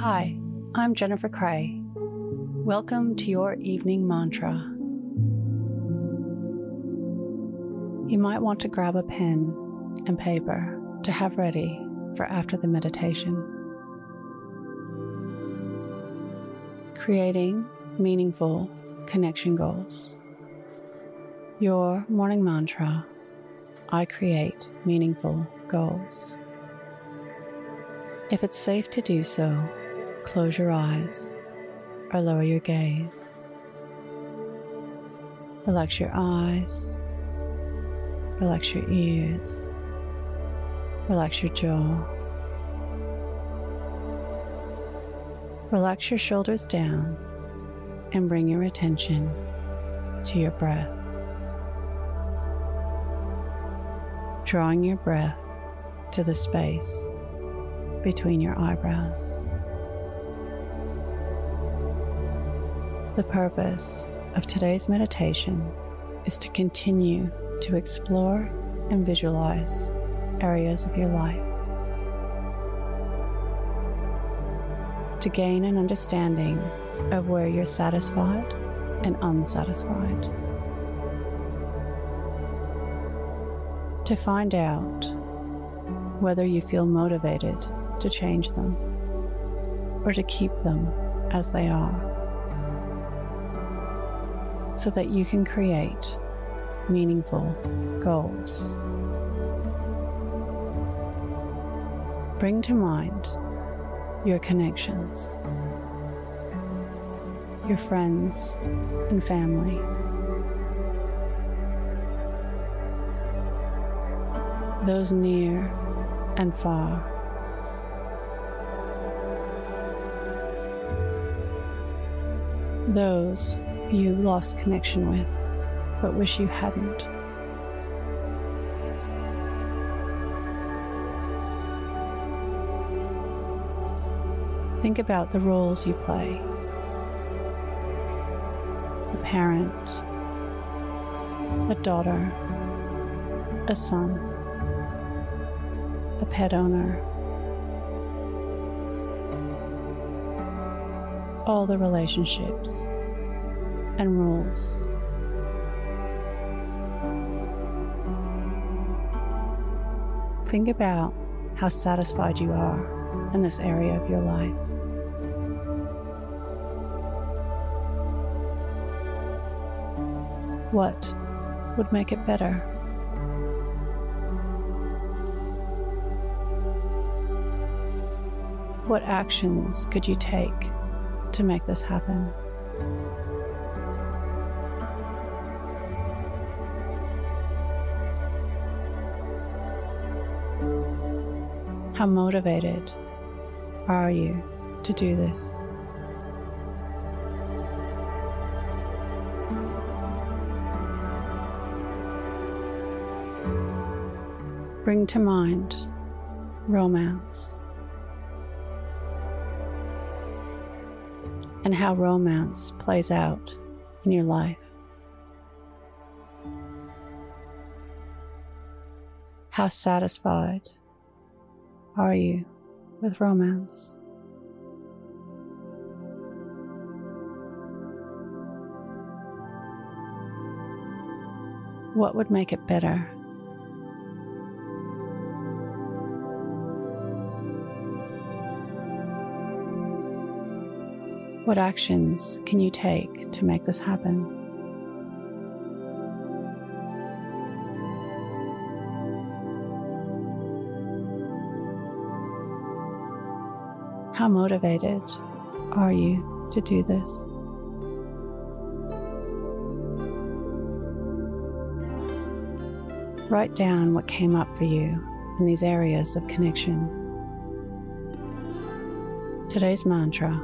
Hi, I'm Jennifer Cray. Welcome to your evening mantra. You might want to grab a pen and paper to have ready for after the meditation. Creating meaningful connection goals. Your morning mantra I create meaningful goals. If it's safe to do so, close your eyes or lower your gaze. Relax your eyes, relax your ears, relax your jaw. Relax your shoulders down and bring your attention to your breath. Drawing your breath to the space between your eyebrows. The purpose of today's meditation is to continue to explore and visualize areas of your life. To gain an understanding of where you're satisfied and unsatisfied. To find out whether you feel motivated to change them or to keep them as they are so that you can create meaningful goals. Bring to mind your connections, your friends and family. Those near and far. Those you lost connection with, but wish you hadn't. Think about the roles you play. A parent, a daughter, a son, a pet owner, all the relationships and rules. Think about how satisfied you are in this area of your life. What would make it better? What actions could you take to make this happen? How motivated are you to do this? Bring to mind romance and how romance plays out in your life. How satisfied are you with romance? What would make it better? What actions can you take to make this happen? How motivated are you to do this? Write down what came up for you in these areas of connection. Today's mantra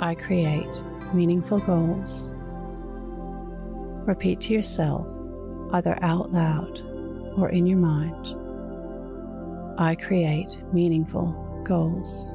I create meaningful goals. Repeat to yourself, either out loud or in your mind I create meaningful goals.